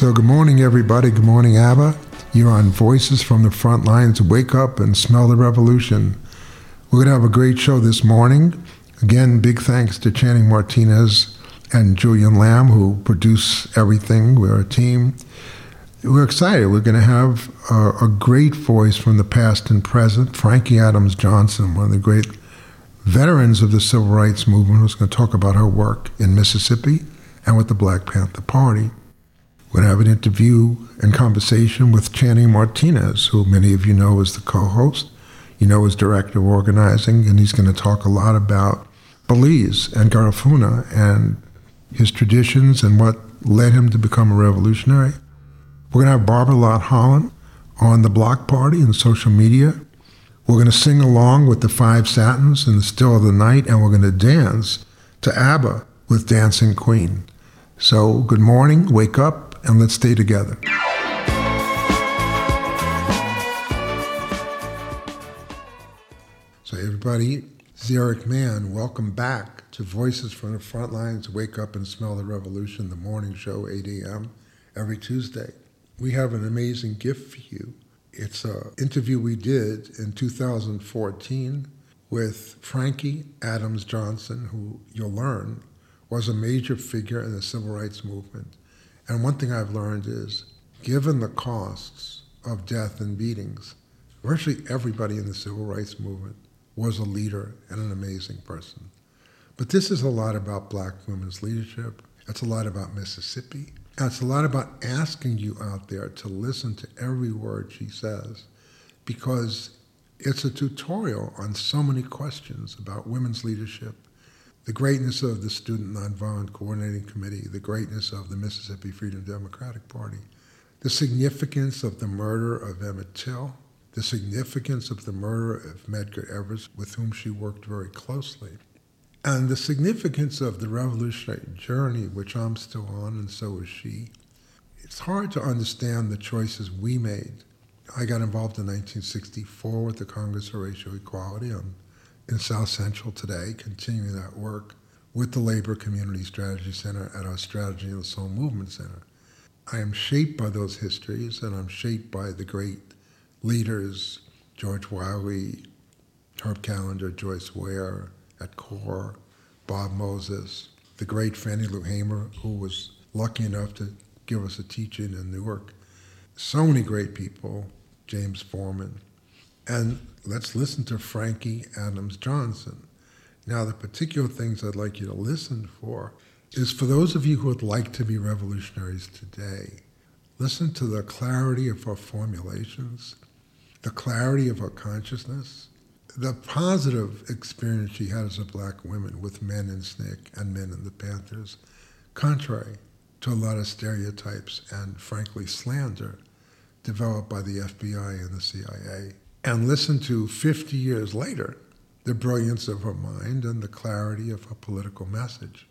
So, good morning, everybody. Good morning, ABBA. You're on Voices from the Front Lines. Wake up and smell the revolution. We're going to have a great show this morning. Again, big thanks to Channing Martinez and Julian Lamb, who produce everything. We're a team. We're excited. We're going to have a, a great voice from the past and present. Frankie Adams Johnson, one of the great veterans of the civil rights movement, who's going to talk about her work in Mississippi and with the Black Panther Party. To have an interview and conversation with Channing Martinez, who many of you know is the co host. You know, as director of organizing, and he's going to talk a lot about Belize and Garifuna and his traditions and what led him to become a revolutionary. We're going to have Barbara Lott Holland on the Block Party and social media. We're going to sing along with the Five Satins in the Still of the Night, and we're going to dance to ABBA with Dancing Queen. So, good morning, wake up, and let's stay together. So, everybody, it's Eric Mann. Welcome back to Voices from the Front Lines Wake Up and Smell the Revolution, the morning show, 8 a.m., every Tuesday. We have an amazing gift for you. It's an interview we did in 2014 with Frankie Adams Johnson, who you'll learn was a major figure in the civil rights movement and one thing I've learned is given the costs of death and beatings, virtually everybody in the civil rights movement was a leader and an amazing person. But this is a lot about black women's leadership. It's a lot about Mississippi. And it's a lot about asking you out there to listen to every word she says because it's a tutorial on so many questions about women's leadership the greatness of the Student Nonviolent Coordinating Committee, the greatness of the Mississippi Freedom Democratic Party, the significance of the murder of Emmett Till, the significance of the murder of Medgar Evers, with whom she worked very closely, and the significance of the revolutionary journey, which I'm still on, and so is she. It's hard to understand the choices we made. I got involved in 1964 with the Congress for Racial Equality. I'm in South Central today, continuing that work with the Labor Community Strategy Center at our Strategy and the Soul Movement Center. I am shaped by those histories, and I'm shaped by the great leaders George Wiley, Herb Callender, Joyce Ware at CORE, Bob Moses, the great Fannie Lou Hamer, who was lucky enough to give us a teaching in Newark. So many great people, James Forman. And let's listen to Frankie Adams Johnson. Now, the particular things I'd like you to listen for is for those of you who would like to be revolutionaries today, listen to the clarity of her formulations, the clarity of her consciousness, the positive experience she had as a black woman with men in SNCC and men in the Panthers, contrary to a lot of stereotypes and, frankly, slander developed by the FBI and the CIA and listen to 50 years later the brilliance of her mind and the clarity of her political message.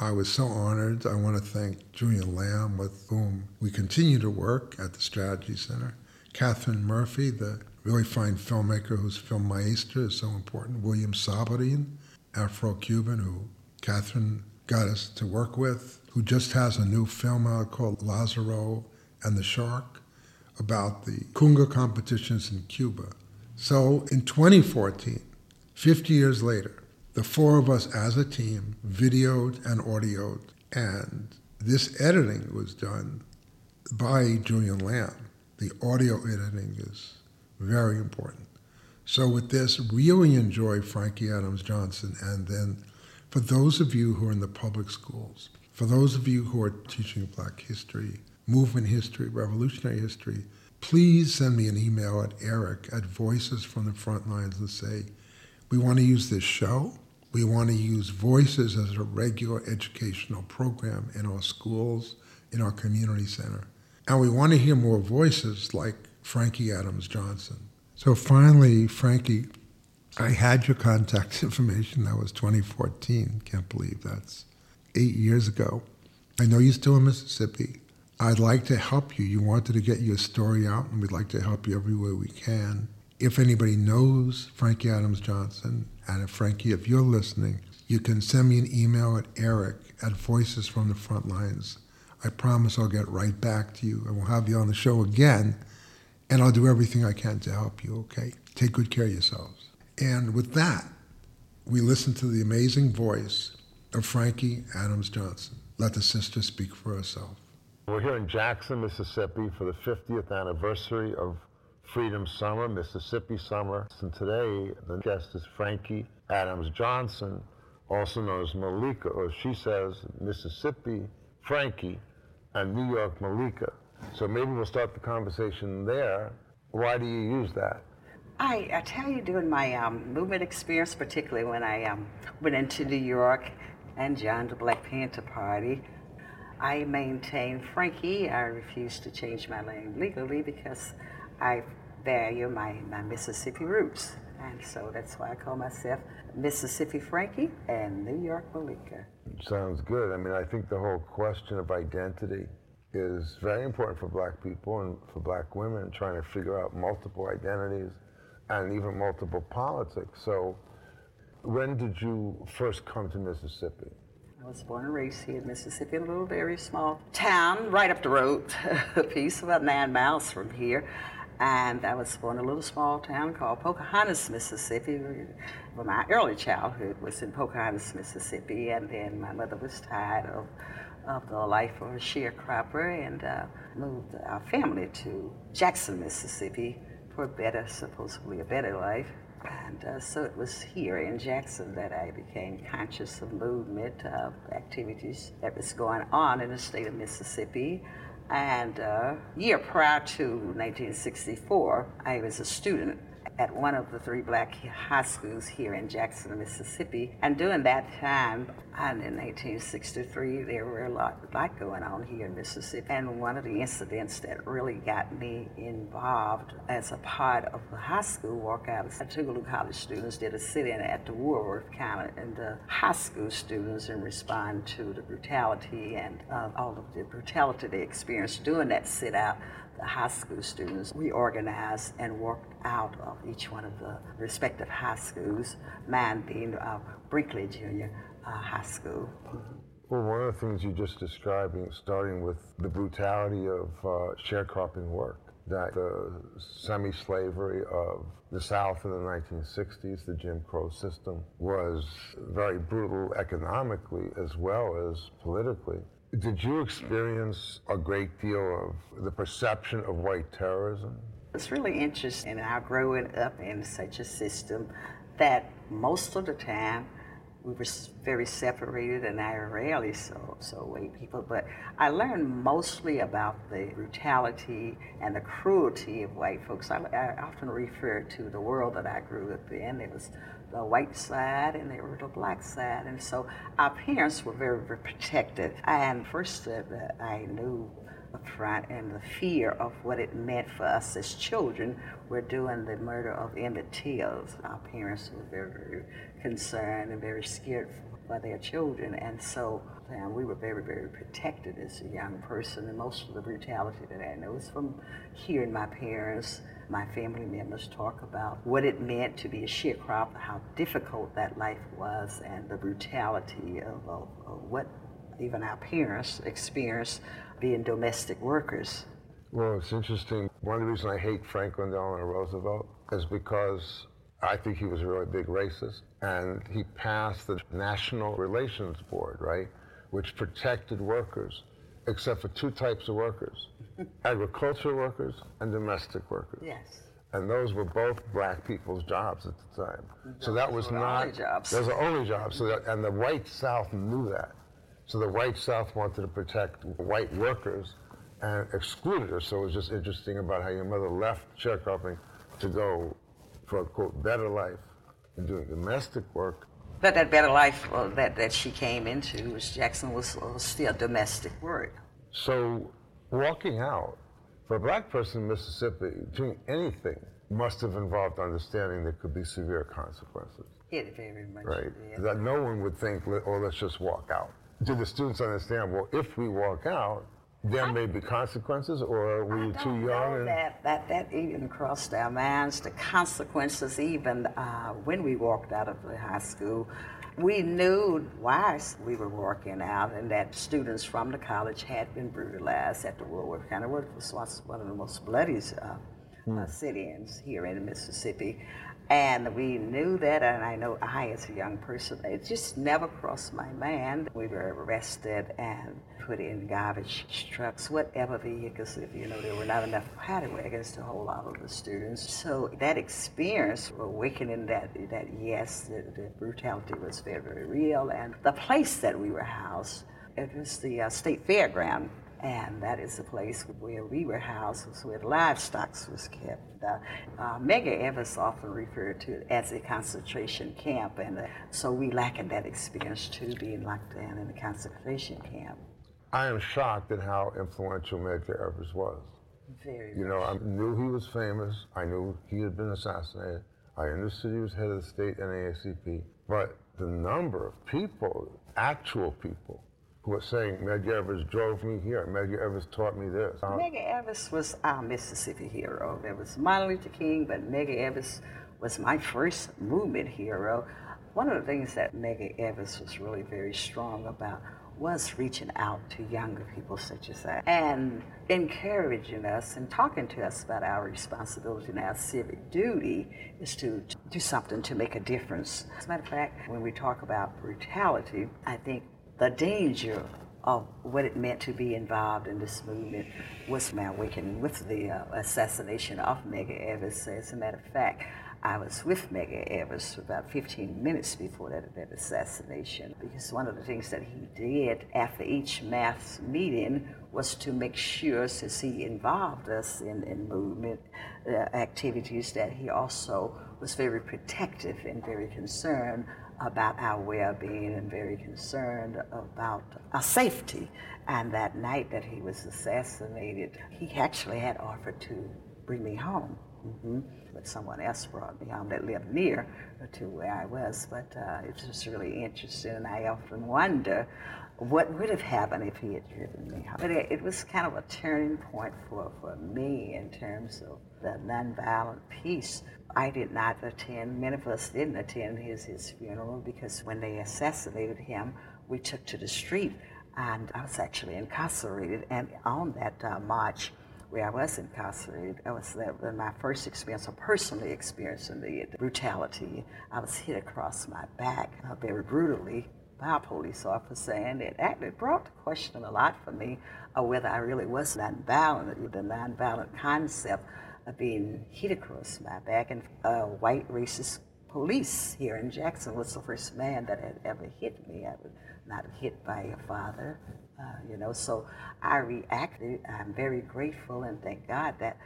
I was so honored. I want to thank Julian Lamb, with whom we continue to work at the Strategy Center. Catherine Murphy, the really fine filmmaker whose film Maestra is so important. William Sabarine, Afro-Cuban, who Catherine got us to work with, who just has a new film out called Lazaro and the Shark about the Kunga competitions in Cuba. So in 2014, 50 years later, the four of us as a team videoed and audioed, and this editing was done by Julian Lamb. The audio editing is very important. So with this, really enjoy Frankie Adams Johnson, and then for those of you who are in the public schools, for those of you who are teaching Black history, movement history, revolutionary history, please send me an email at eric at Voices from the Front Lines and say, we want to use this show. We want to use voices as a regular educational program in our schools, in our community center. And we want to hear more voices like Frankie Adams Johnson. So finally, Frankie, I had your contact information. That was 2014. Can't believe that's eight years ago. I know you're still in Mississippi. I'd like to help you. You wanted to get your story out, and we'd like to help you every way we can. If anybody knows Frankie Adams Johnson, and if Frankie, if you're listening, you can send me an email at eric at Voices from the Front Lines. I promise I'll get right back to you. I will have you on the show again, and I'll do everything I can to help you, okay? Take good care of yourselves. And with that, we listen to the amazing voice of Frankie Adams Johnson. Let the sister speak for herself. We're here in Jackson, Mississippi for the 50th anniversary of Freedom Summer, Mississippi Summer. And today, the guest is Frankie Adams Johnson, also known as Malika, or she says Mississippi Frankie and New York Malika. So maybe we'll start the conversation there. Why do you use that? I, I tell you, during my um, movement experience, particularly when I um, went into New York and joined the Black Panther Party, I maintain Frankie. I refuse to change my name legally because I value my, my Mississippi roots. And so that's why I call myself Mississippi Frankie and New York Malika. Sounds good. I mean, I think the whole question of identity is very important for black people and for black women trying to figure out multiple identities and even multiple politics. So, when did you first come to Mississippi? I was born and raised here in Mississippi in a little very small town right up the road, a piece about nine miles from here. And I was born in a little small town called Pocahontas, Mississippi. Well, my early childhood was in Pocahontas, Mississippi, and then my mother was tired of, of the life of a sharecropper and uh, moved our family to Jackson, Mississippi for a better, supposedly a better life. And uh, so it was here in Jackson that I became conscious of movement, of activities that was going on in the state of Mississippi. And uh, year prior to 1964, I was a student at one of the three black high schools here in Jackson, Mississippi. And during that time, and in 1963, there were a lot, a lot going on here in Mississippi. And one of the incidents that really got me involved as a part of the high school walkout, Tougaloo College students did a sit-in at the Woolworth Counter, and the high school students, in response to the brutality and uh, all of the brutality they experienced during that sit-out, the high school students, we organized and worked out of each one of the respective high schools, mine being uh, Brinkley Junior uh, High School. Well, one of the things you just described, starting with the brutality of uh, sharecropping work, that the semi-slavery of the South in the 1960s, the Jim Crow system, was very brutal economically as well as politically. Did you experience a great deal of the perception of white terrorism? It's really interesting I grew up in such a system that most of the time we were very separated and I rarely saw, saw white people, but I learned mostly about the brutality and the cruelty of white folks. I, I often refer to the world that I grew up in. It was the white side and they were the black side. And so our parents were very, very protective. And first, uh, I knew up front and the fear of what it meant for us as children were doing the murder of Emmett Till. Our parents were very, very concerned and very scared for their children. And so we were very, very protected as a young person. And most of the brutality that I know is from hearing my parents my family members talk about what it meant to be a sharecropper, how difficult that life was, and the brutality of, of, of what even our parents experienced being domestic workers. Well, it's interesting. One of the reasons I hate Franklin Delano Roosevelt is because I think he was a really big racist, and he passed the National Relations Board, right, which protected workers, except for two types of workers agricultural workers and domestic workers. Yes. And those were both black people's jobs at the time. So that was were not only jobs. Those are only jobs. So that, and the white South knew that. So the white South wanted to protect white workers and excluded us. So it was just interesting about how your mother left sharecropping to go for a quote better life and doing domestic work. But that better life uh, that, that she came into, was Jackson was, was still domestic work. So walking out for a black person in Mississippi, doing anything must have involved understanding there could be severe consequences. It very much Right. did. That no one would think, "Let- oh, let's just walk out. Did the students understand, well, if we walk out, there may be consequences, or were you too young? and- that, that that even crossed our minds. The consequences, even uh, when we walked out of the high school, we knew why we were walking out, and that students from the college had been brutalized at the Woolworth County. Was one of the most bloody uh, uh, sit-ins here in Mississippi. And we knew that, and I know I, as a young person, it just never crossed my mind. We were arrested and put in garbage trucks, whatever vehicles, if you know, there were not enough paddy wagons to hold all of the students. So that experience, awakening that, that yes, the, the brutality was very, very real. And the place that we were housed, it was the uh, state fairground and that is the place where we were housed, was where the livestock was kept. Uh, uh, Medgar Evers often referred to it as a concentration camp, and uh, so we lacked that experience too, being locked down in a concentration camp. I am shocked at how influential Medgar Evers was. Very You know, I knew he was famous. I knew he had been assassinated. I understood he was head of the state NAACP. But the number of people, actual people, who were saying Medgar Evers drove me here, Medgar Evers taught me this. Uh, Medgar Evers was our Mississippi hero. There was Martin Luther King, but Medgar Evers was my first movement hero. One of the things that Medgar Evers was really very strong about was reaching out to younger people such as that and encouraging us and talking to us about our responsibility and our civic duty is to do something to make a difference. As a matter of fact, when we talk about brutality, I think the danger of what it meant to be involved in this movement was my awakening with the uh, assassination of Medgar Evers. As a matter of fact, I was with Medgar Evers for about 15 minutes before that, that assassination because one of the things that he did after each mass meeting was to make sure, since he involved us in, in movement uh, activities, that he also was very protective and very concerned about our well-being and very concerned about our safety. And that night that he was assassinated, he actually had offered to bring me home. hmm But someone else brought me home that lived near to where I was. But uh, it was really interesting, and I often wonder what would have happened if he had driven me home. But it, it was kind of a turning point for, for me in terms of the nonviolent peace. I did not attend, many of us didn't attend his, his funeral because when they assassinated him, we took to the street and I was actually incarcerated. And on that uh, march where I was incarcerated, there was my first experience of personally experiencing the, the brutality. I was hit across my back uh, very brutally by a police officer, and it actually brought to question a lot for me of whether I really was nonviolent, the nonviolent concept of being hit across my back. And uh, white racist police here in Jackson was the first man that had ever hit me. I was not hit by a father, uh, you know. So I reacted. I'm very grateful and thank God that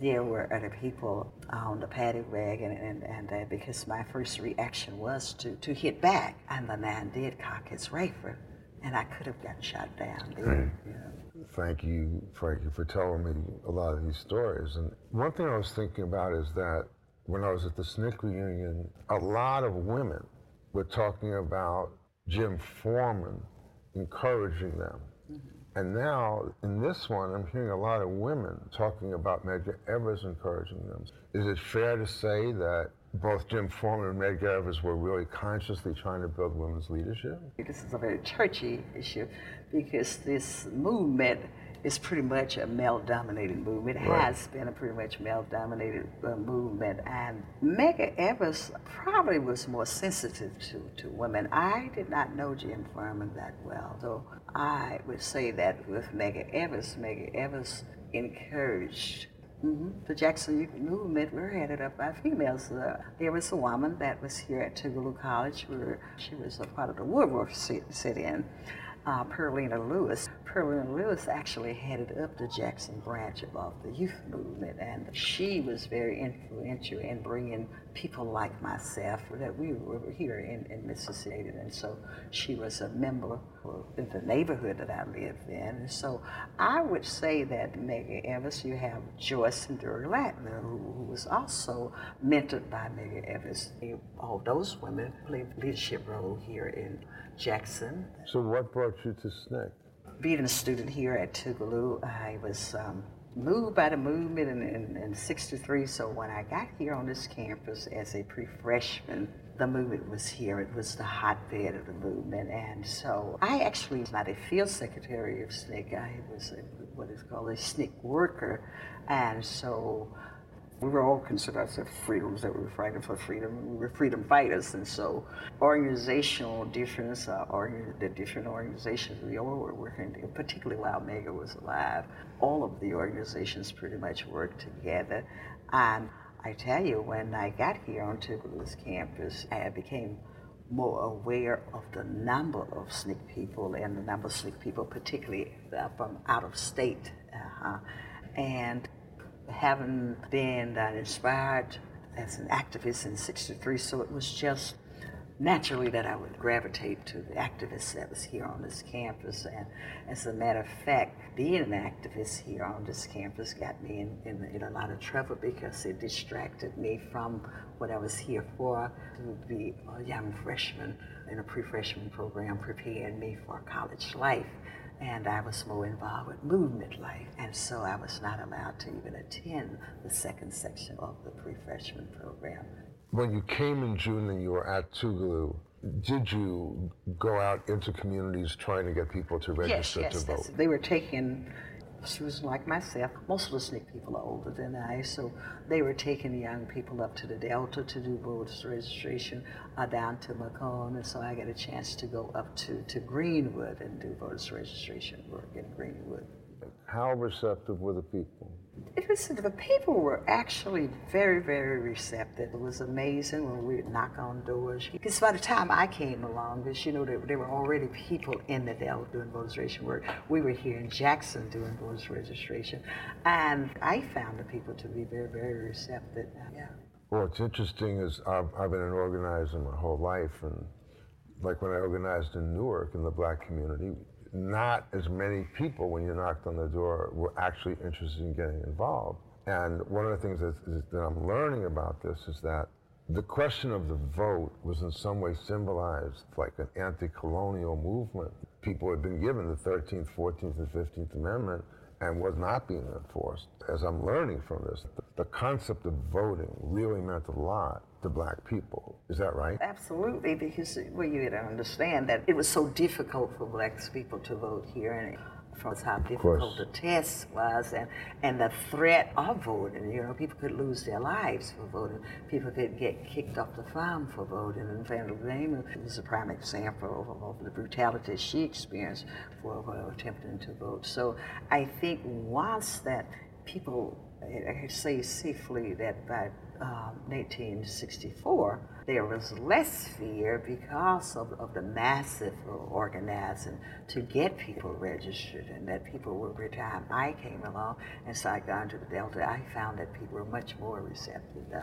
there were other people on the paddy wagon, and, and uh, because my first reaction was to, to hit back, and the man did cock his rifle, and I could have gotten shot down there. You know. Thank you, Frankie, for telling me a lot of these stories. And one thing I was thinking about is that when I was at the SNCC reunion, a lot of women were talking about Jim Forman encouraging them. And now, in this one, I'm hearing a lot of women talking about Medgar Evers encouraging them. Is it fair to say that both Jim Forman and Medgar Evers were really consciously trying to build women's leadership? This is a very churchy issue because this movement is pretty much a male-dominated movement. It Right. has been a pretty much male-dominated uh, movement, and Medgar Evers probably was more sensitive to, to women. I did not know Jim Forman that well, so I would say that with Medgar Evers, Medgar Evers encouraged hmm The Jackson Youth Movement, we're headed up by females. Uh, there was a woman that was here at Tougaloo College. Where she was a part of the Woolworth sit- sit-in. Uh, Pearlena Lewis. Pearlena Lewis actually headed up the Jackson branch of, the youth movement, and she was very influential in bringing people like myself that we were here in, in Mississippi. And so she was a member of the neighborhood that I lived in. And so I would say that Medgar Evers, you have Joyce and Dorie Ladner, who, who was also mentored by Medgar Evers. All those women played leadership role here in Jackson. So, what brought you to SNCC? being a student here at Tougaloo, I was um, moved by the movement in, in, in 63. So when I got here on this campus as a pre-freshman, the movement was here. It was the hotbed of the movement. And so I actually was not a field secretary of SNCC. I was a, what is called a SNCC worker. And so we were all considered ourselves freedoms that we were fighting for freedom. We were freedom fighters, and so organizational difference, uh, the different organizations we all were working, particularly while Medgar was alive, all of the organizations pretty much worked together. And I tell you, when I got here on Tougaloo's campus, I became more aware of the number of SNCC people and the number of SNCC people, particularly uh, from out of state. Uh-huh. And having been uh, inspired as an activist in 63, so it was just naturally that I would gravitate to the activists that was here on this campus. And as a matter of fact, being an activist here on this campus got me in, in, in, a lot of trouble because it distracted me from what I was here for to be a young freshman in a pre-freshman program preparing me for college life and I was more involved with movement life, and so I was not allowed to even attend the second section of the pre-freshman program. When you came in June and you were at Tougaloo, did you go out into communities trying to get people to register yes, yes, to vote? They were taking she was like myself. Most of the SNCC people are older than I, so they were taking young people up to the Delta to do voters registration, uh, down to McComb, and so I got a chance to go up to, to Greenwood and do voters registration work in Greenwood. How receptive were the people? It was the people were actually very, very receptive. It was amazing when we would knock on doors. Because by the time I came along, because you know there, there were already people in the Dell doing voter registration work. We were here in Jackson doing voter registration, and I found the people to be very, very receptive. Yeah. Well, what's interesting is I've, I've been an organizer my whole life, and like when I organized in Newark in the black community, not as many people, when you knocked on the door, were actually interested in getting involved. And one of the things that, that I'm learning about this is that the question of the vote was in some way symbolized like an anti-colonial movement. People had been given the 13th, 14th, and 15th Amendment and was not being enforced. As I'm learning from this, the concept of voting really meant a lot to black people. Is that right? Absolutely, because well, you gotta understand that it was so difficult for black people to vote here, and from how difficult the test was and, and the threat of voting. You know, people could lose their lives for voting. People could get kicked off the farm for voting. And Vernon Dahmer was a prime example of, of the brutality she experienced for, for attempting to vote. So I think once that people, I say safely that by um, 1964, there was less fear because of, of the massive organizing to get people registered and that people were, time I came along and so I got into the Delta, I found that people were much more receptive, uh,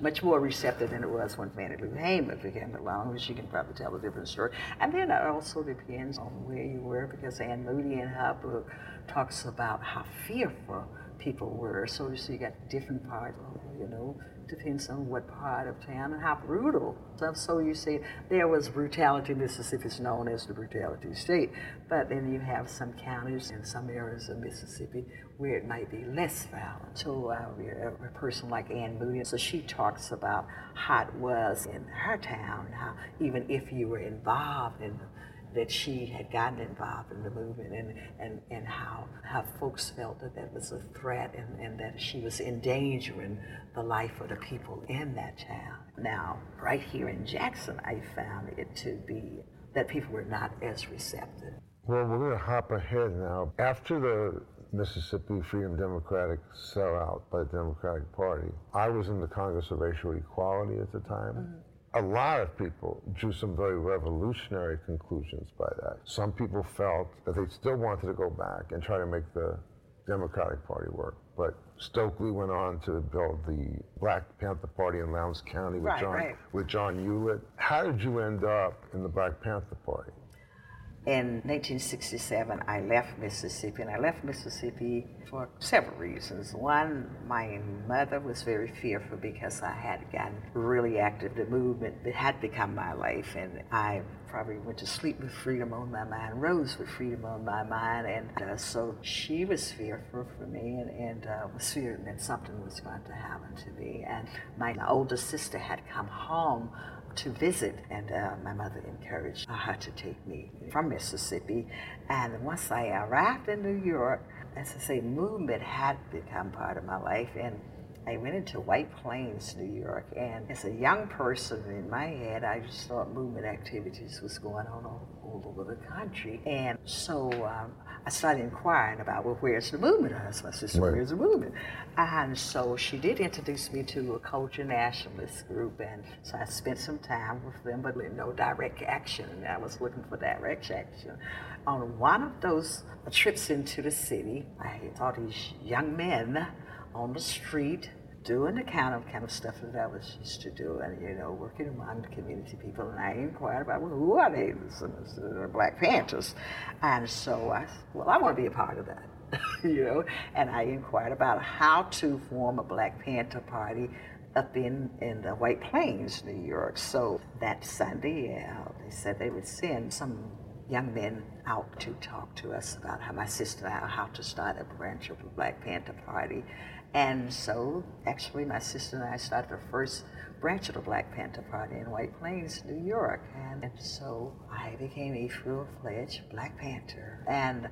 much more receptive than it was when Fannie Lou Hamer came along, which you can probably tell a different story. And then it also depends on where you were because Anne Moody in her book talks about how fearful people were. So see, you got different parts, you know, depends on what part of town and how brutal. So you see, there was brutality. Mississippi is known as the brutality state, but then you have some counties and some areas of Mississippi where it might be less violent. So uh, a person like Anne Moody, so she talks about how it was in her town, how even if you were involved in that she had gotten involved in the movement and, and, and how, how folks felt that that was a threat and, and that she was endangering the life of the people in that town. Now, right here in Jackson, I found it to be that people were not as receptive. Well, we're going to hop ahead now. After the Mississippi Freedom Democratic sellout by the Democratic Party, I was in the Congress of Racial Equality at the time. Mm-hmm a lot of people drew some very revolutionary conclusions by that. Some people felt that they still wanted to go back and try to make the Democratic Party work. But Stokely went on to build the Black Panther Party in Lowndes County with right, John right. with John Hulett. How did you end up in the Black Panther Party? In 1967, I left Mississippi, and I left Mississippi for several reasons. One, my mother was very fearful because I had gotten really active. The movement it had become my life, and I probably went to sleep with freedom on my mind, rose with freedom on my mind, and uh, so she was fearful for me, and, and uh, was fearing that something was going to happen to me. And my older sister had come home to visit, and uh, my mother encouraged her to take me from Mississippi. And once I arrived in New York, as I say, movement had become part of my life, and I went into White Plains, New York, and as a young person in my head, I just thought movement activities was going on all, all over the country. And so um, I started inquiring about, well, where's the movement? I asked my sister, Right. where's the movement? And so she did introduce me to a culture nationalist group, and so I spent some time with them, but no direct action. And I was looking for direct action. On one of those trips into the city, I saw these young men on the street doing the kind of kind of stuff that I was used to do, and you know, working among the community people. And I inquired about, well, who are they? Uh, Black Panthers. And so I, well, I want to be a part of that, you know. And I inquired about how to form a Black Panther party up in, in the White Plains, New York. So that Sunday, uh, they said they would send some young men out to talk to us about how my sister and I, how to start a branch of the Black Panther Party. And so, actually, my sister and I started the first branch of the Black Panther Party in White Plains, New York. And, so I became a full-fledged Black Panther. And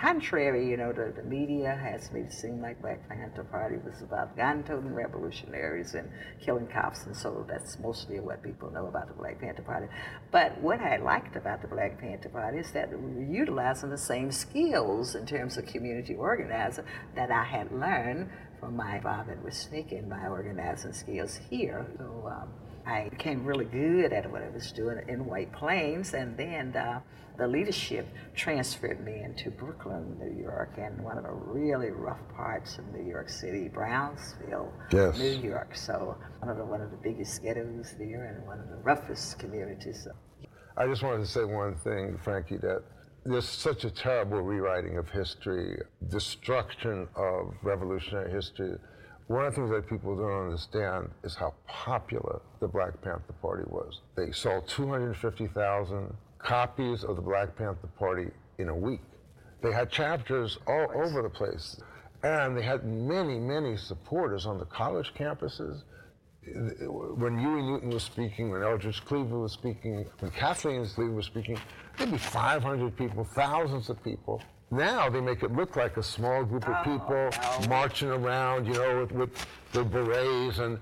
contrary, you know, the, the media has made it seem like Black Panther Party was about gun-toting revolutionaries and killing cops, and so that's mostly what people know about the Black Panther Party. But what I liked about the Black Panther Party is that we were utilizing the same skills in terms of community organizing that I had learned from my involvement with SNCC and my organizing skills here. So um, I became really good at what I was doing in White Plains, and then uh, the leadership transferred me into Brooklyn, New York, and one of the really rough parts of New York City, Brownsville, Yes. New York. So one of the one of the biggest ghettos there, and one of the roughest communities. I just wanted to say one thing, Frankie, that there's such a terrible rewriting of history, destruction of revolutionary history. One of the things that people don't understand is how popular the Black Panther Party was. They sold 250,000 copies of the Black Panther Party in a week. They had chapters all over the place. And they had many, many supporters on the college campuses when Huey Newton was speaking, when Eldridge Cleaver was speaking, when Kathleen Cleaver was speaking, there'd be 500 people, thousands of people. Now they make it look like a small group of oh, people marching around, you know, with, with the berets, and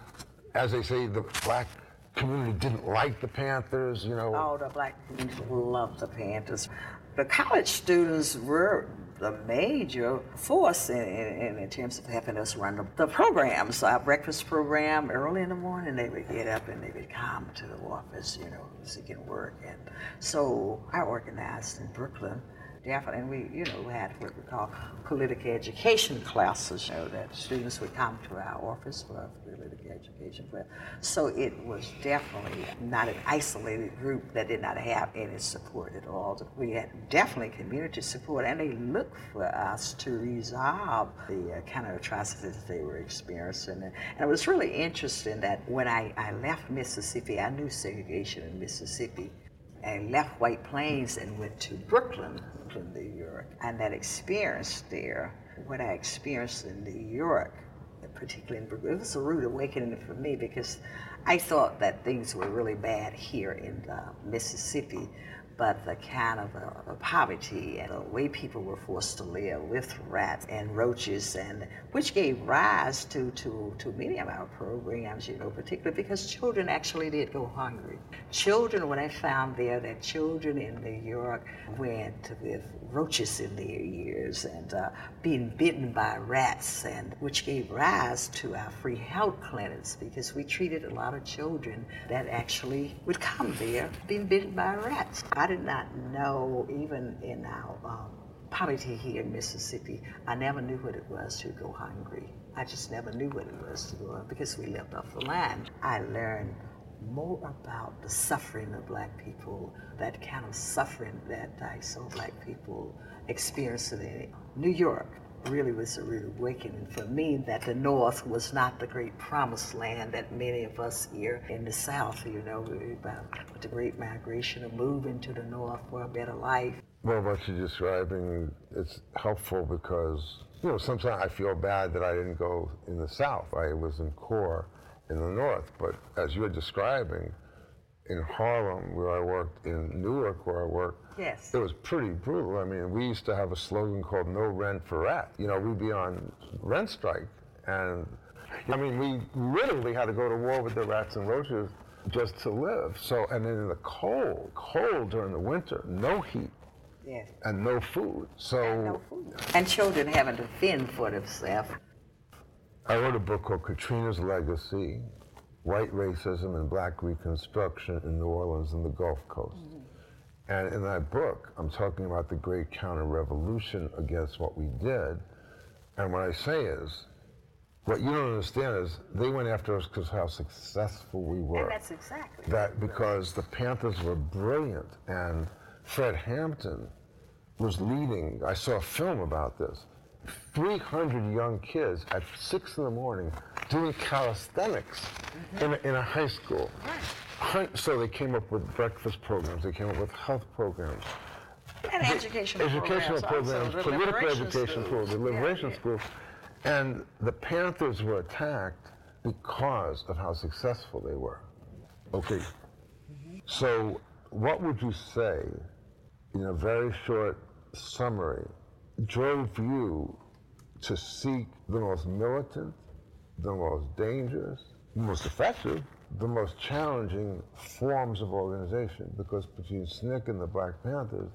as they say, the black community didn't like the Panthers, you know. Oh, the black people loved the Panthers. The college students were the major force in, in, in terms of helping us run the, the programs. Our breakfast program, early in the morning, they would get up and they would come to the office, you know, seeking work. And so I organized in Brooklyn. Definitely, and we, you know, had what we call political education classes, you know, that students would come to our office for political education class. So it was definitely not an isolated group that did not have any support at all. We had definitely community support, and they looked for us to resolve the uh, kind of atrocities they were experiencing. And, and it was really interesting that when I, I left Mississippi, I knew segregation in Mississippi. I left White Plains and went to Brooklyn, Brooklyn, New York. And that experience there, what I experienced in New York, particularly in Brooklyn, it was a rude awakening for me because I thought that things were really bad here in uh, Mississippi. But the kind of uh, poverty and the way people were forced to live with rats and roaches, and which gave rise to, to, to many of our programs, you know, particularly because children actually did go hungry. Children, when I found there that children in New York went with roaches in their ears and uh, being bitten by rats, and which gave rise to our free health clinics because we treated a lot of children that actually would come there being bitten by rats. I did not know, even in our um, poverty here in Mississippi, I never knew what it was to go hungry. I just never knew what it was to go because we lived off the land. I learned more about the suffering of black people, that kind of suffering that I saw black people experiencing in New York really was a real awakening for me that the North was not the great promised land that many of us here in the South, you know, about uh, the great migration of moving to the North for a better life. Well, what you're describing, it's helpful because, you know, sometimes I feel bad that I didn't go in the South. I was in core in the North. But as you're describing, in Harlem, where I worked, in Newark, where I worked, Yes. it was pretty brutal. I mean, we used to have a slogan called "No rent for rat." You know, we'd be on rent strike, and I mean, we literally had to go to war with the rats and roaches just to live. So, and then in the cold, cold during the winter, no heat Yes. and no food. So, No food. And children having to fend for themselves. I wrote a book called Katrina's Legacy White Racism and Black Reconstruction in New Orleans and the Gulf Coast. And in that book, I'm talking about the great counter revolution against what we did. And what I say is, what you don't understand is they went after us because how successful we were. And that's exactly. that because the Panthers were brilliant and Fred Hampton was leading. I saw a film about this. 300 young kids at six in the morning doing calisthenics in, a, in a high school. Hun- So they came up with breakfast programs. They came up with health programs, And educational, educational programs, programs, political education schools. programs, the liberation yeah. schools. And the Panthers were attacked because of how successful they were. Okay. So, what would you say, in a very short summary, drove you to seek the most militant, the most dangerous, the most effective, the most challenging forms of organization? Because between SNCC and the Black Panthers,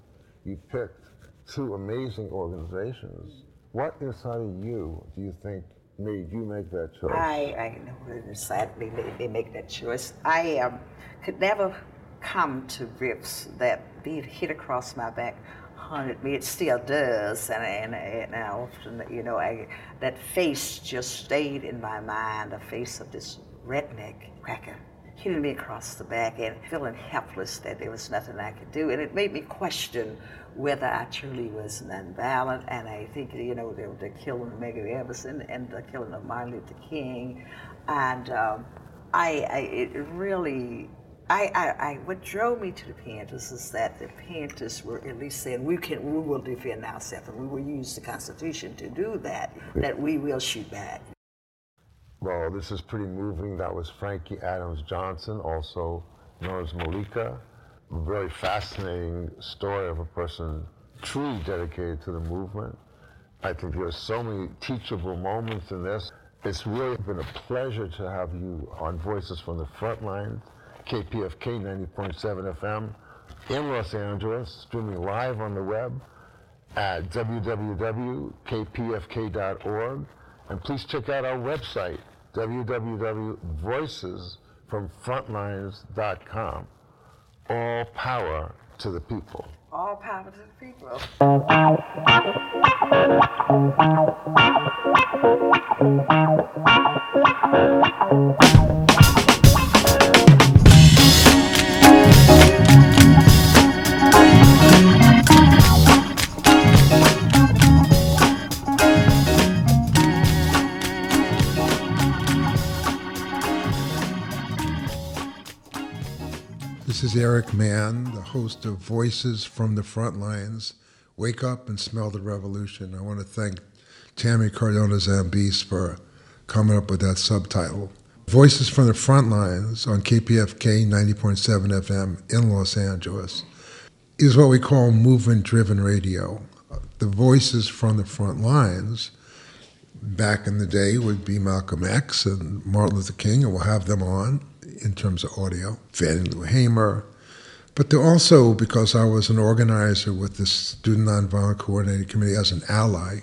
you picked two amazing organizations. What inside of you do you think made you make that choice? I, I know it is sad they, they, they make that choice. I um, could never come to grips that being hit across my back haunted me. It still does, and, and, and I often, you know, I, that face just stayed in my mind, the face of this redneck cracker hitting me across the back and feeling helpless that there was nothing I could do. And it made me question whether I truly was nonviolent. And I think, you know, the, the killing of Medgar Evers and, and the killing of Martin Luther King. And um, I, I, it really, I, I, I, what drove me to the Panthers is that the Panthers were at least saying we can, we will defend ourselves, and we will use the Constitution to do that. That we will shoot back. Well, this is pretty moving. That was Frankie Adams Johnson, also known as Malika. A very fascinating story of a person truly dedicated to the movement. I think there are so many teachable moments in this. It's really been a pleasure to have you on Voices from the Front Lines, KPFK 90.7 FM in Los Angeles, streaming live on the web at www.kpfk.org. And please check out our website, www.voicesfromfrontlines.com. All power to the people. All power to the people. This is Eric Mann, the host of Voices from the Front Lines. Wake up and smell the revolution. I want to thank Tammy Cardona Zambis for coming up with that subtitle. Voices from the Front Lines on KPFK 90.7 FM in Los Angeles is what we call movement driven radio. The voices from the front lines back in the day would be Malcolm X and Martin Luther King, and we'll have them on in terms of audio. Fannie Lou Hamer. But also, because I was an organizer with the Student Nonviolent Coordinating Committee as an ally,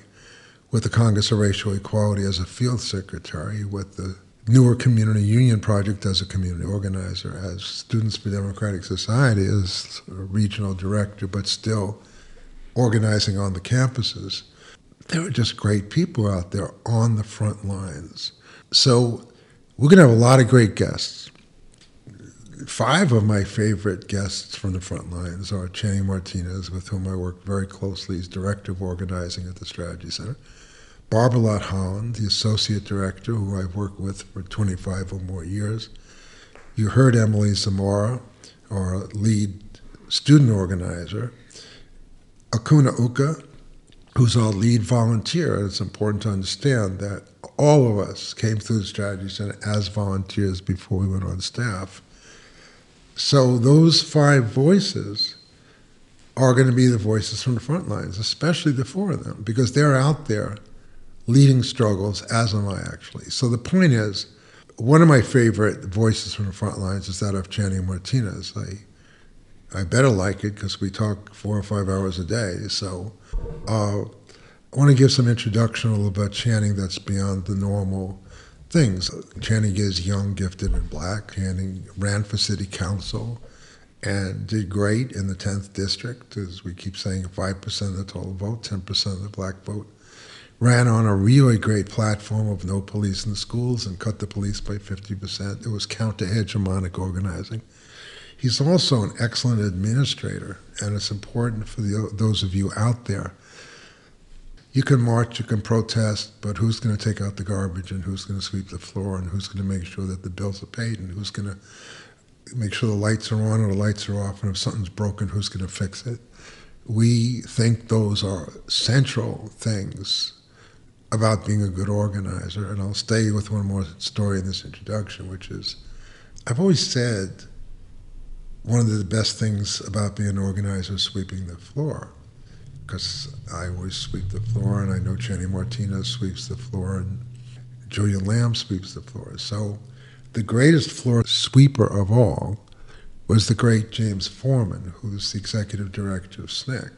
with the Congress of Racial Equality as a field secretary, with the Newark Community Union Project as a community organizer, as Students for Democratic Society as a regional director, but still organizing on the campuses there are just great people out there on the front lines. So we're going to have a lot of great guests. Five of my favorite guests from the front lines are Channing Martinez, with whom I work very closely. He's director of organizing at the Strategy Center. Barbara Lott Holland, the associate director, who I've worked with for 25 or more years. You heard Emily Zamora, our lead student organizer. Akuna Uka, who's our lead volunteer. It's important to understand that all of us came through the Strategy Center as volunteers before we went on staff. So those five voices are going to be the voices from the front lines, especially the four of them, because they're out there leading struggles, as am I actually. So the point is, one of my favorite voices from the front lines is that of Channing Martinez. I, I better like it because we talk four or five hours a day. So uh, I want to give some introduction a little about Channing that's beyond the normal things. Channing is young, gifted, and black. Channing ran for city council and did great in the 10th district, as we keep saying, 5% of the total vote, 10% of the black vote. Ran on a really great platform of no police in the schools and cut the police by 50%. It was counter hegemonic organizing. He's also an excellent administrator, and it's important for the, those of you out there you can march, you can protest, but who's going to take out the garbage and who's going to sweep the floor and who's going to make sure that the bills are paid and who's going to make sure the lights are on or the lights are off and if something's broken, who's going to fix it? We think those are central things about being a good organizer. And I'll stay with one more story in this introduction, which is I've always said one of the best things about being an organizer is sweeping the floor because I always sweep the floor, and I know Channing Martinez sweeps the floor, and Julian Lamb sweeps the floor. So the greatest floor sweeper of all was the great James Forman, who's the executive director of SNCC.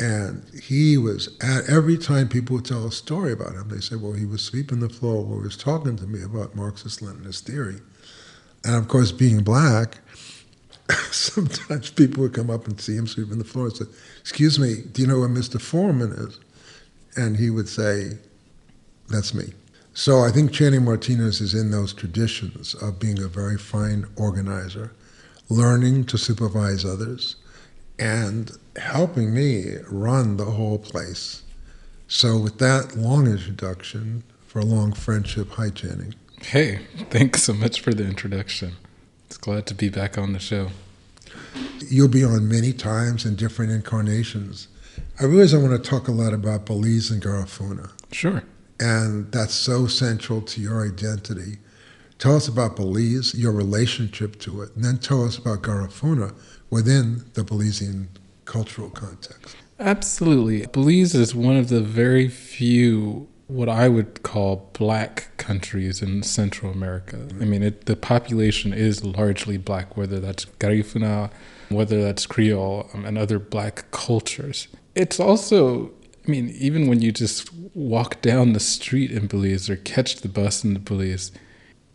And he was at every time people would tell a story about him, they say, well, he was sweeping the floor or he was talking to me about Marxist Leninist theory. And of course, being black, sometimes people would come up and see him sweeping the floor and say, Excuse me, do you know where Mr. Forman is? And he would say, That's me. So I think Channing Martinez is in those traditions of being a very fine organizer, learning to supervise others, and helping me run the whole place. So, with that long introduction for a long friendship, hi, Channing. Hey, thanks so much for the introduction. It's glad to be back on the show. You'll be on many times in different incarnations. I realize I want to talk a lot about Belize and Garifuna. Sure. And that's so central to your identity. Tell us about Belize, your relationship to it, and then tell us about Garifuna within the Belizean cultural context. Absolutely. Belize is one of the very few what I would call black countries in Central America. I mean, it, the population is largely black, whether that's Garifuna, whether that's Creole, um, and other black cultures. It's also, I mean, even when you just walk down the street in Belize or catch the bus in Belize,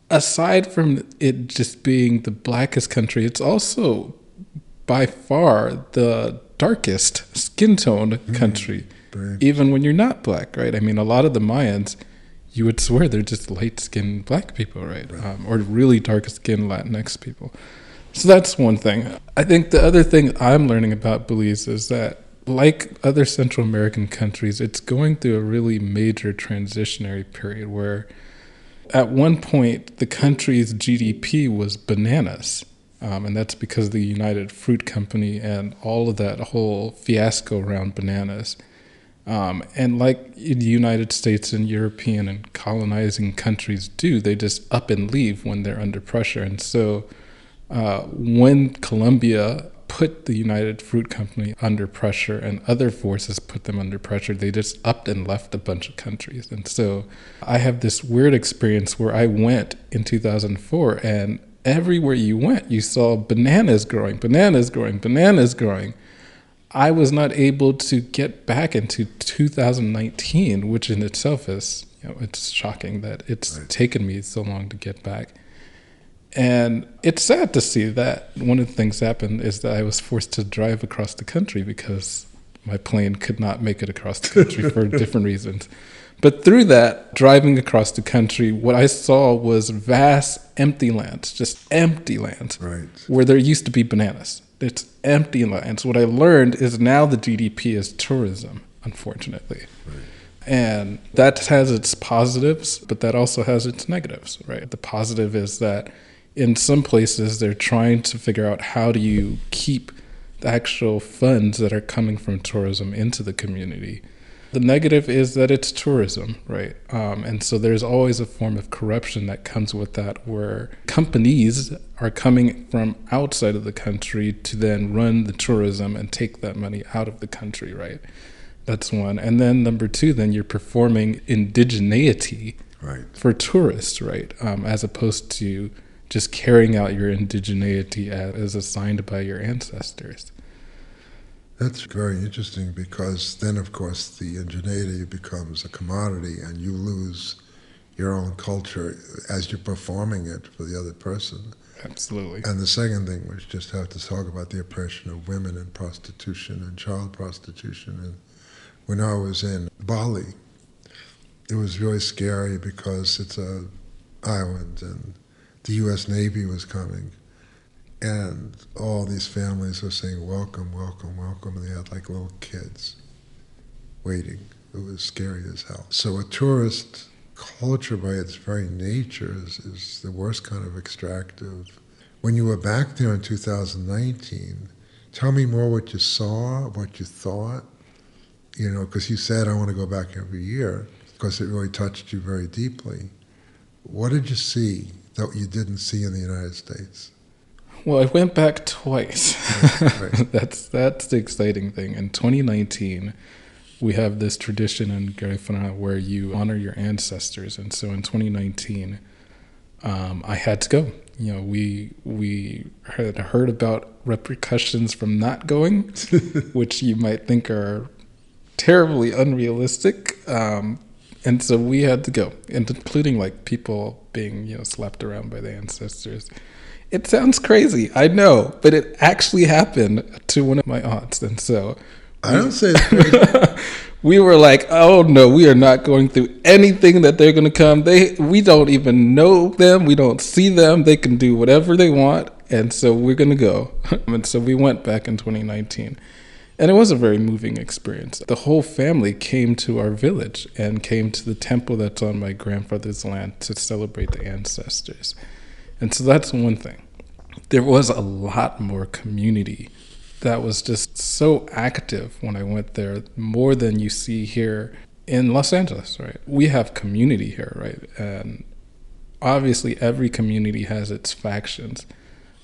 aside from it just being the blackest country, it's also by far the darkest skin tone mm-hmm. country even when you're not black, right? I mean, a lot of the Mayans, you would swear they're just light skinned black people, right? right. Um, or really dark skinned Latinx people. So that's one thing. I think the other thing I'm learning about Belize is that, like other Central American countries, it's going through a really major transitionary period where at one point the country's GDP was bananas. Um, and that's because of the United Fruit Company and all of that whole fiasco around bananas. Um, and like the United States and European and colonizing countries do, they just up and leave when they're under pressure. And so uh, when Colombia put the United Fruit Company under pressure and other forces put them under pressure, they just upped and left a bunch of countries. And so I have this weird experience where I went in 2004 and everywhere you went, you saw bananas growing, bananas growing, bananas growing. I was not able to get back into 2019, which in itself is, you know, it's shocking that it's right. taken me so long to get back. And it's sad to see that one of the things happened is that I was forced to drive across the country because my plane could not make it across the country for different reasons. But through that, driving across the country, what I saw was vast empty lands, just empty lands, Right. where there used to be bananas. It's empty lands. What I learned is now the GDP is tourism, unfortunately. And that has its positives, but that also has its negatives, right? The positive is that in some places they're trying to figure out how do you keep the actual funds that are coming from tourism into the community. The negative is that it's tourism, right? Um, and so there's always a form of corruption that comes with that, where companies are coming from outside of the country to then run the tourism and take that money out of the country, right? That's one. And then number two, then you're performing indigeneity Right. for tourists, right? Um, as opposed to just carrying out your indigeneity as, as assigned by your ancestors. That's very interesting because then, of course, the ingenuity becomes a commodity and you lose your own culture as you're performing it for the other person. Absolutely. And the second thing was just have to talk about the oppression of women and prostitution and child prostitution. And when I was in Bali, it was really scary because it's a island and the U.S. Navy was coming, and all these families were saying welcome, welcome, welcome, and they had like little kids waiting. It was scary as hell. So a tourist culture by its very nature is, is the worst kind of extractive. When you were back there in 2019, tell me more what you saw, what you thought, you know, because you said, I want to go back every year, because it really touched you very deeply. What did you see that you didn't see in the United States? Well, I went back twice. Right. that's that's the exciting thing. In 2019, we have this tradition in Garifuna where you honor your ancestors, and so in 2019, um, I had to go. You know, we we had heard about repercussions from not going, which you might think are terribly unrealistic. Um, and so we had to go, and including like people being you know slapped around by the ancestors. It sounds crazy, I know, but it actually happened to one of my aunts, and so I don't say it's crazy. we were like, "Oh no, we are not going through anything that they're going to come. They we don't even know them. We don't see them. They can do whatever they want, and so we're going to go." and so we went back in 2019. And it was a very moving experience. The whole family came to our village and came to the temple that's on my grandfather's land to celebrate the ancestors. And so that's one thing. There was a lot more community that was just so active when I went there, more than you see here in Los Angeles, right? We have community here, right? And obviously, every community has its factions,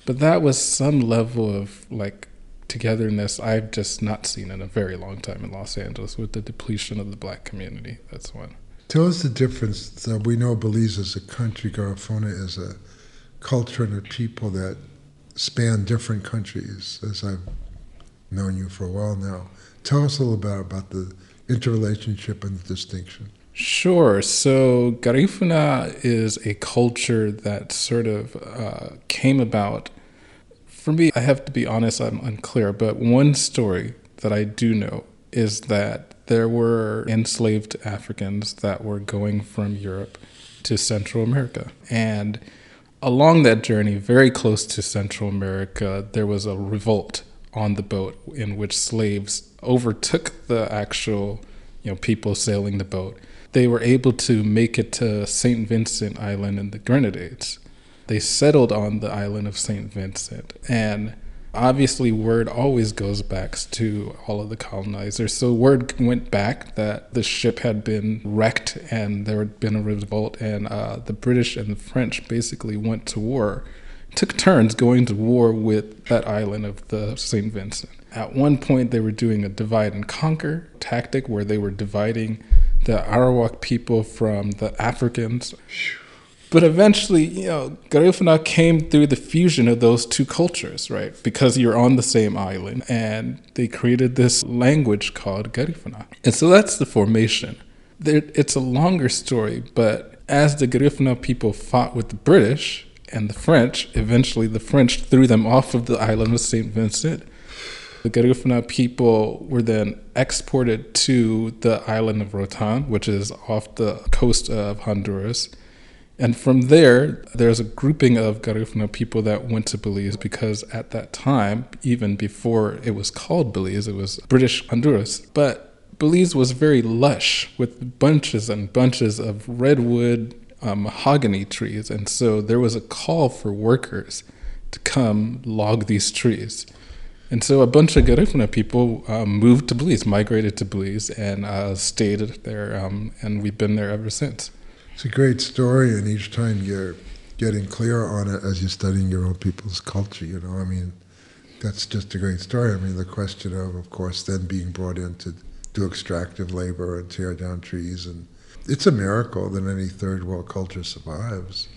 but that was some level of like togetherness I've just not seen in a very long time in Los Angeles with the depletion of the black community. That's one. Tell us the difference. So we know Belize is a country, Garifuna is a culture and a people that span different countries, as I've known you for a while now. Tell us a little bit about the interrelationship and the distinction. Sure. So Garifuna is a culture that sort of uh, came about. For me, I have to be honest, I'm unclear, but one story that I do know is that there were enslaved Africans that were going from Europe to Central America. And along that journey, very close to Central America, there was a revolt on the boat in which slaves overtook the actual you know people sailing the boat they were able to make it to St. Vincent Island in the Grenadines. They settled on the island of St. Vincent. And obviously, word always goes back to all of the colonizers. So, word went back that the ship had been wrecked and there had been a revolt, and uh, the British and the French basically went to war, took turns going to war with that island of the St. Vincent. At one point, they were doing a divide and conquer tactic where they were dividing the Arawak people from the Africans. But eventually, you know, Garifuna came through the fusion of those two cultures, right? Because you're on the same island, and they created this language called Garifuna. And so that's the formation. There, it's a longer story, but as the Garifuna people fought with the British and the French, eventually the French threw them off of the island of St. Vincent. The Garifuna people were then exported to the island of Roatán, which is off the coast of Honduras. And from there, there's a grouping of Garifuna people that went to Belize because at that time, even before it was called Belize, it was British Honduras. But Belize was very lush with bunches and bunches of redwood, um, mahogany trees. And so there was a call for workers to come log these trees. And so a bunch of Garifuna people um, moved to Belize, migrated to Belize, and uh, stayed there. Um, and we've been there ever since. It's a great story, and each time you're getting clearer on it as you're studying your own people's culture, you know, I mean, that's just a great story. I mean, the question of, of course, then being brought in to do extractive labor and tear down trees. And it's a miracle that any third world culture survives.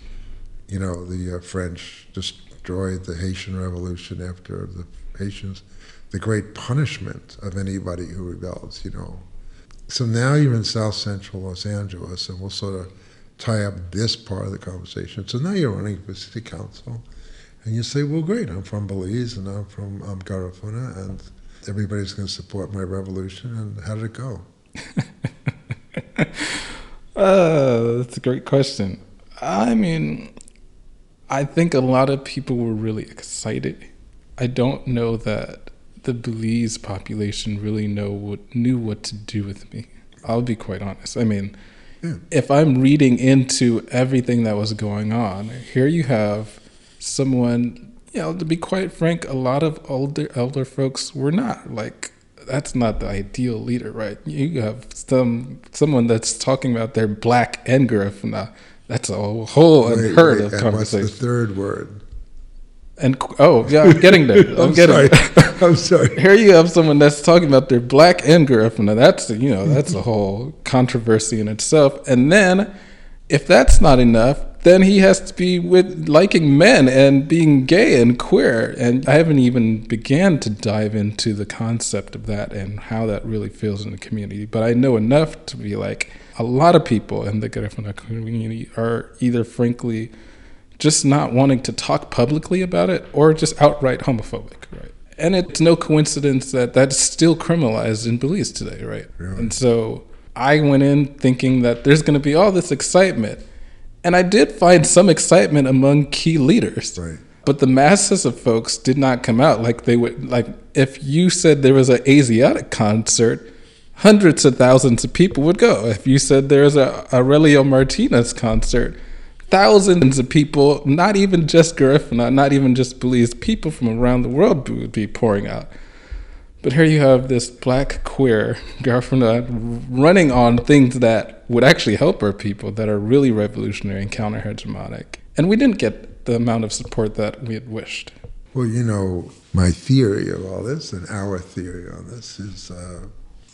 You know, the uh, French destroyed the Haitian Revolution after the Haitians, the great punishment of anybody who rebels, you know. So now you're in South Central Los Angeles, and we'll sort of tie up this part of the conversation. So now you're running for city council, and you say, well, great, I'm from Belize, and I'm from um, Garifuna, and everybody's going to support my revolution. And how did it go? uh, that's a great question. I mean, I think a lot of people were really excited. I don't know that the Belize population really know what knew what to do with me. I'll be quite honest. I mean. If I'm reading into everything that was going on, here you have someone you know, to be quite frank, a lot of older elder folks were not like that's not the ideal leader, right? You have some someone that's talking about their black anger. Now, uh, that's a whole wait, unheard wait, of conversation. What's the third word? And oh yeah, I'm getting there. I'm, I'm getting. Sorry. I'm sorry. Here you have someone that's talking about their black anger. Now that's you know that's a whole controversy in itself. And then, if that's not enough, then he has to be with liking men and being gay and queer. And I haven't even began to dive into the concept of that and how that really feels in the community. But I know enough to be like a lot of people in the Garifuna community are either frankly just not wanting to talk publicly about it or just outright homophobic, right? And it's no coincidence that that's still criminalized in Belize today, right? Really? And so I went in thinking that there's going to be all this excitement and I did find some excitement among key leaders. Right. But the masses of folks did not come out like they would. Like if you said there was an Asiatic concert, hundreds of thousands of people would go. If you said there's a Aurelio Martinez concert, thousands of people, not even just Garifuna, not even just Belize, people from around the world would be pouring out. But here you have this black queer Garifuna running on things that would actually help our people that are really revolutionary and counter hegemonic. And we didn't get the amount of support that we had wished. Well, you know, my theory of all this and our theory on this is uh,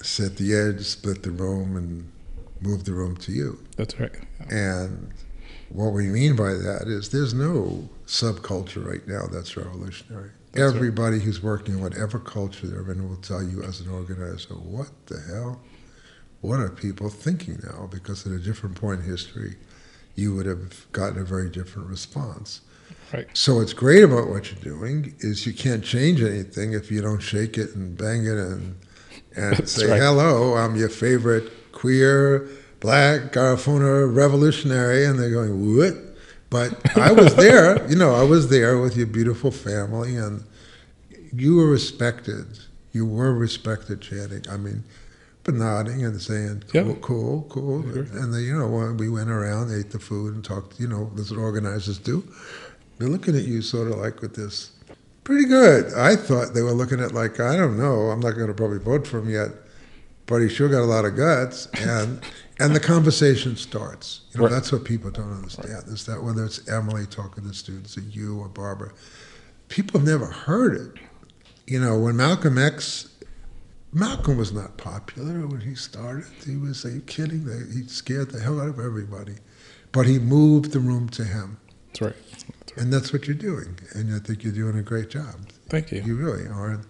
set the edge, split the room, and move the room to you. That's right. Yeah. And what we mean by that is there's no subculture right now that's revolutionary. That's Everybody right. who's working in whatever culture they're in will tell you as an organizer, what the hell? What are people thinking now? Because at a different point in history, you would have gotten a very different response. Right. So what's great about what you're doing is you can't change anything if you don't shake it and bang it and and say right. hello. I'm your favorite queer, black, Garifuna revolutionary, and they're going what? But I was there, you know, I was there with your beautiful family, and you were respected. You were respected, Channing. I mean, but nodding and saying, cool, yeah. cool, cool. Sure. And then, you know, we went around, ate the food, and talked, you know, that's what organizers do. They're looking at you sort of like with this, pretty good. I thought they were looking at like, I don't know, I'm not going to probably vote for him yet, but he sure got a lot of guts. And and the conversation starts. You know, right. that's what people don't understand. Is that whether it's Emily talking to students, or you or Barbara, people have never heard it. You know, when Malcolm X, Malcolm was not popular when he started. He was, are you kidding? He scared the hell out of everybody, but he moved the room to him. That's right. That's right. And that's what you're doing, and I think you're doing a great job. Thank you. You really are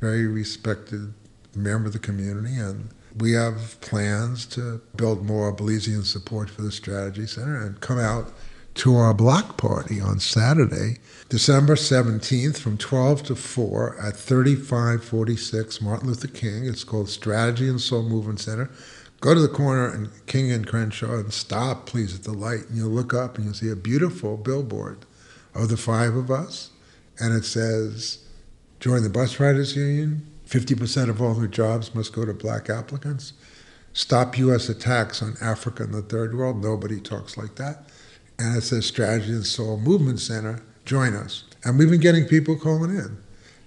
very respected member of the community, and we have plans to build more Belizean support for the Strategy Center and come out to our block party on Saturday, December 17th from 12 to 4 at 3546 Martin Luther King. It's called Strategy and Soul Movement Center. Go to the corner and King and Crenshaw and stop, please, at the light. And you'll look up and you'll see a beautiful billboard of the five of us. And it says, Join the Bus Riders Union. 50% of all new jobs must go to black applicants. Stop U.S. attacks on Africa and the Third World. Nobody talks like that. And it says Strategy and Soul Movement Center. Join us. And we've been getting people calling in.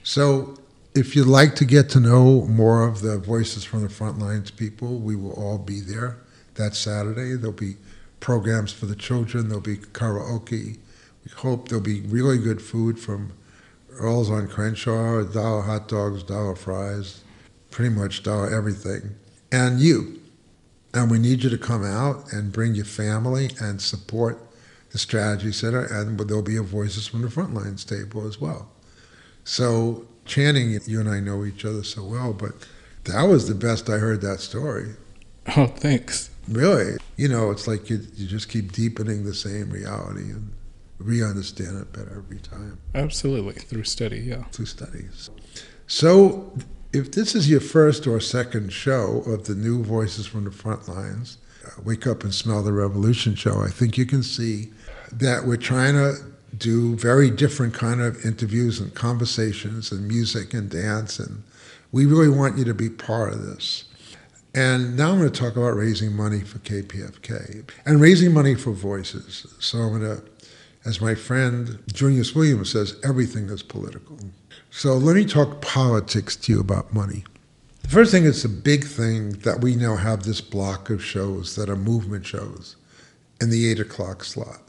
So if you'd like to get to know more of the Voices from the Front Lines people, we will all be there that Saturday. There'll be programs for the children, there'll be karaoke. We hope there'll be really good food from Earl's on Crenshaw, dollar hot dogs, dollar fries, pretty much dollar everything. And you. And we need you to come out and bring your family and support the Strategy Center, and there'll be a Voices from the Front Lines table as well. So, Channing, you and I know each other so well, but that was the best I heard that story. Oh, thanks. Really, you know, it's like you, you just keep deepening the same reality and we understand it better every time. Absolutely, through study, yeah. Through studies. So, if this is your first or second show of the new Voices from the Front Lines, uh, Wake Up and Smell the Revolution show, I think you can see that we're trying to do very different kind of interviews and conversations and music and dance and we really want you to be part of this. And now I'm going to talk about raising money for KPFK and raising money for voices. So I'm going to, as my friend Junius Williams says, everything is political. So let me talk politics to you about money. The first thing is a big thing that we now have this block of shows that are movement shows in the eight o'clock slot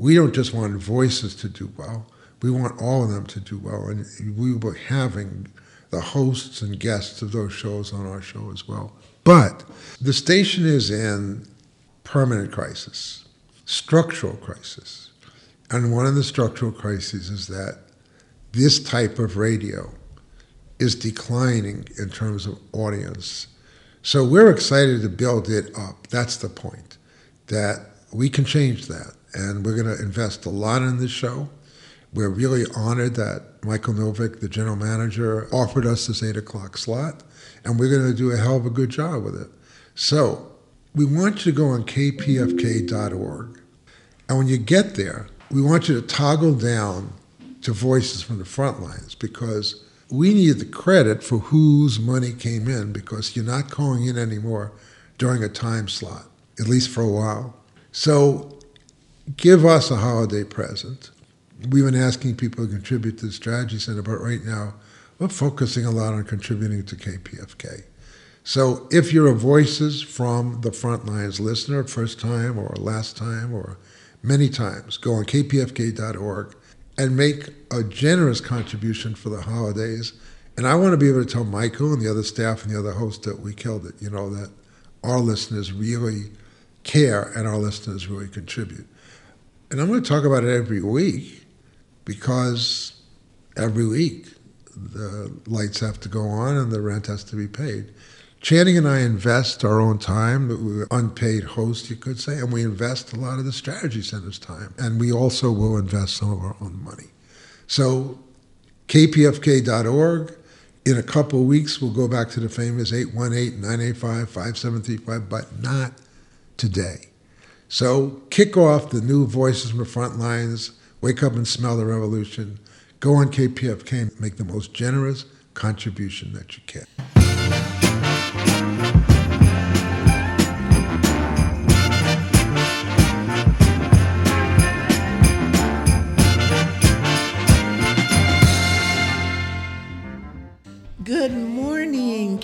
we don't just want voices to do well, we want all of them to do well. And we were having the hosts and guests of those shows on our show as well. But the station is in permanent crisis, structural crisis. And one of the structural crises is that this type of radio is declining in terms of audience. So we're excited to build it up. That's the point, that we can change that and we're going to invest a lot in this show. We're really honored that Michael Novick, the general manager, offered us this 8 o'clock slot, and we're going to do a hell of a good job with it. So we want you to go on kpfk.org, and when you get there, we want you to toggle down to Voices from the Front Lines because we need the credit for whose money came in because you're not calling in anymore during a time slot, at least for a while. So give us a holiday present. We've been asking people to contribute to the Strategy Center, but right now we're focusing a lot on contributing to KPFK. So if you're a Voices from the Front Lines listener, first time or last time or many times, go on kpfk.org and make a generous contribution for the holidays. And I want to be able to tell Michael and the other staff and the other hosts that we killed it, you know, that our listeners really care and our listeners really contribute. And I'm going to talk about it every week because every week the lights have to go on and the rent has to be paid. Channing and I invest our own time, unpaid host, you could say, and we invest a lot of the strategy center's time. And we also will invest some of our own money. So, kpfk.org. In a couple weeks, we'll go back to the famous 818 985 5735, but not today. So kick off the new Voices from the Front Lines, wake up and smell the revolution. Go on KPFK and make the most generous contribution that you can.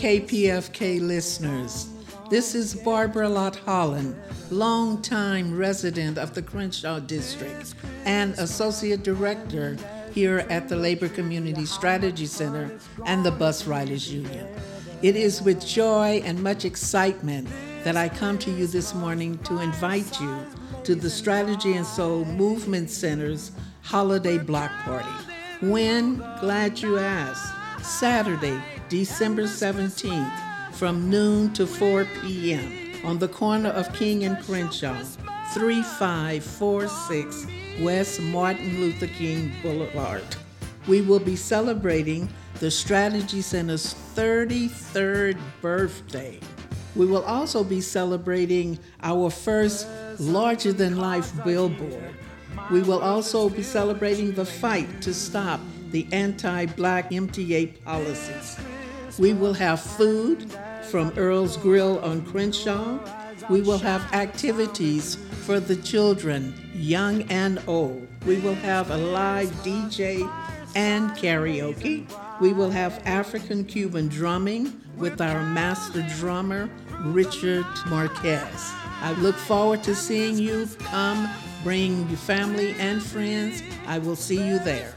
KPFK listeners. This is Barbara Lott Holland, longtime resident of the Crenshaw District and Associate Director here at the Labor Community Strategy Center and the Bus Riders Union. It is with joy and much excitement that I come to you this morning to invite you to the Strategy and Soul Movement Center's Holiday Block Party. When? Glad you asked. Saturday, December 17th from noon to 4 p.m. on the corner of King and Crenshaw, 3546 West Martin Luther King Boulevard. We will be celebrating the Strategy Center's 33rd birthday. We will also be celebrating our first larger than life billboard. We will also be celebrating the fight to stop the anti black MTA policies. We will have food from Earl's Grill on Crenshaw. We will have activities for the children, young and old. We will have a live DJ and karaoke. We will have African Cuban drumming with our master drummer, Richard Marquez. I look forward to seeing you. Come, bring your family and friends. I will see you there.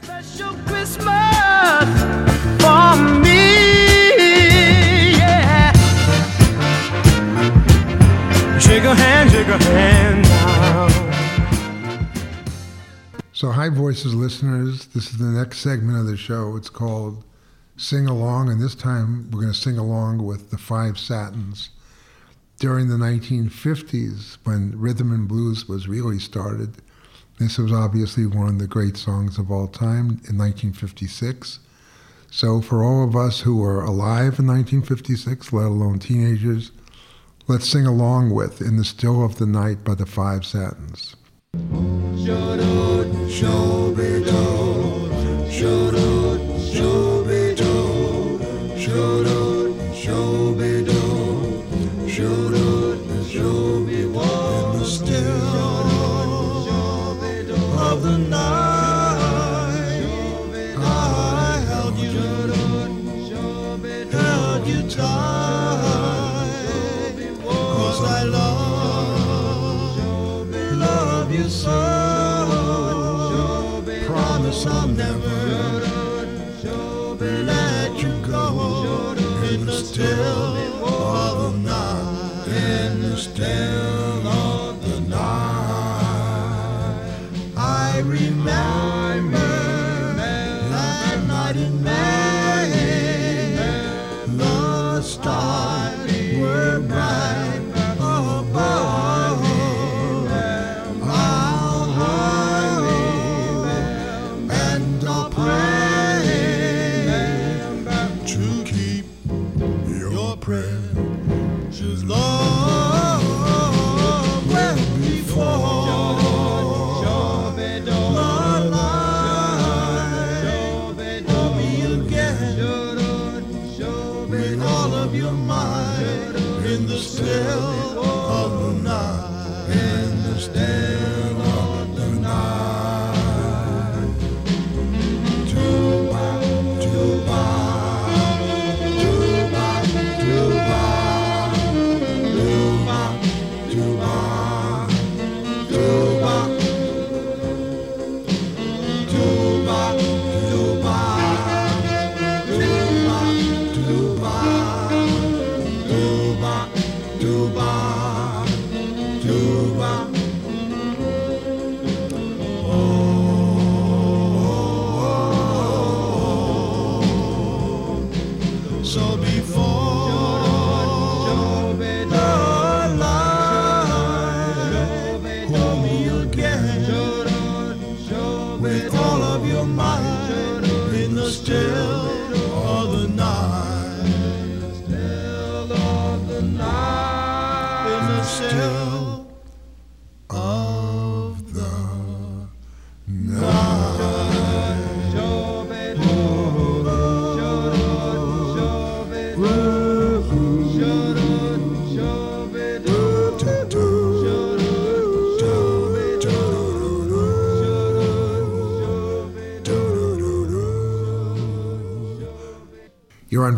A hand, a hand now. So, hi, Voices listeners. This is the next segment of the show. It's called Sing Along, and this time we're going to sing along with the Five Satins. During the 1950s, when rhythm and blues was really started, this was obviously one of the great songs of all time in 1956. So, for all of us who were alive in 1956, let alone teenagers, let's sing along with In the Still of the Night by the Five Satins.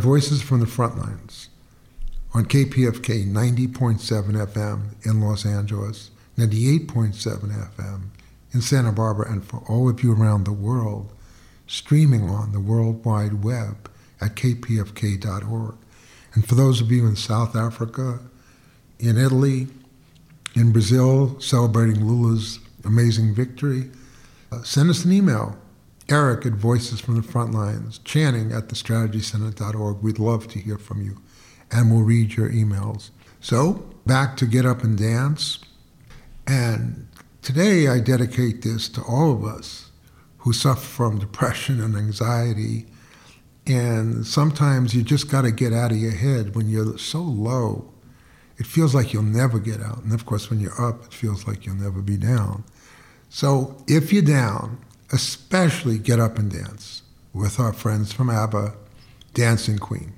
Voices from the Frontlines on KPFK 90.7 FM in Los Angeles, 98.7 FM in Santa Barbara, and for all of you around the world, streaming on the World Wide Web at kpfk.org. And for those of you in South Africa, in Italy, in Brazil, celebrating Lula's amazing victory, uh, send us an email Eric at Voices from the Frontlines, Channing at thestrategycenter.org. We'd love to hear from you, and we'll read your emails. So, back to Get Up and Dance. And today I dedicate this to all of us who suffer from depression and anxiety. And sometimes you just got to get out of your head when you're so low. It feels like you'll never get out. And of course, when you're up, it feels like you'll never be down. So if you're down, especially get up and dance with our friends from ABBA, Dancing Queen.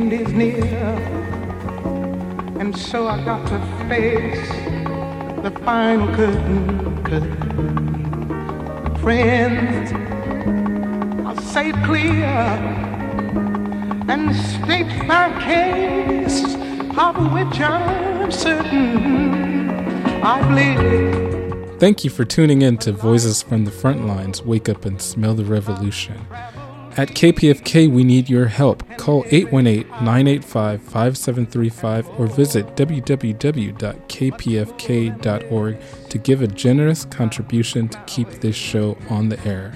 End is near, and so I got to face the final curtain. curtain. Friends, I'll say clear and state my case, of which I'm certain I've. Thank you for tuning in to Voices from the Front Lines Wake Up and Smell the Revolution. At KPFK, we need your help. Call 818 985 5735 or visit www.kpfk.org to give a generous contribution to keep this show on the air.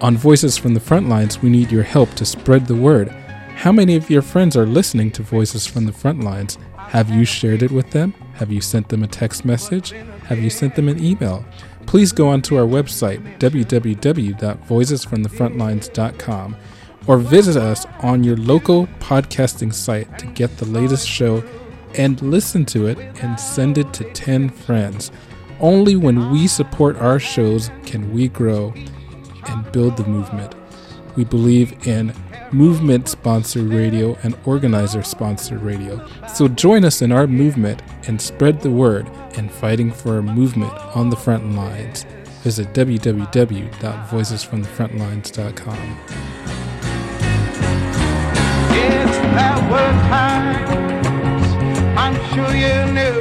On Voices from the Front Lines, we need your help to spread the word. How many of your friends are listening to Voices from the Front Lines? Have you shared it with them? Have you sent them a text message? Have you sent them an email? Please go onto our website, www.voicesfromthefrontlines.com, or visit us on your local podcasting site to get the latest show and listen to it and send it to 10 friends. Only when we support our shows can we grow and build the movement. We believe in movement sponsored radio and organizer sponsored radio. So join us in our movement and spread the word in fighting for a movement on the front lines. Visit www.voicesfromthefrontlines.com. There were times I'm sure you knew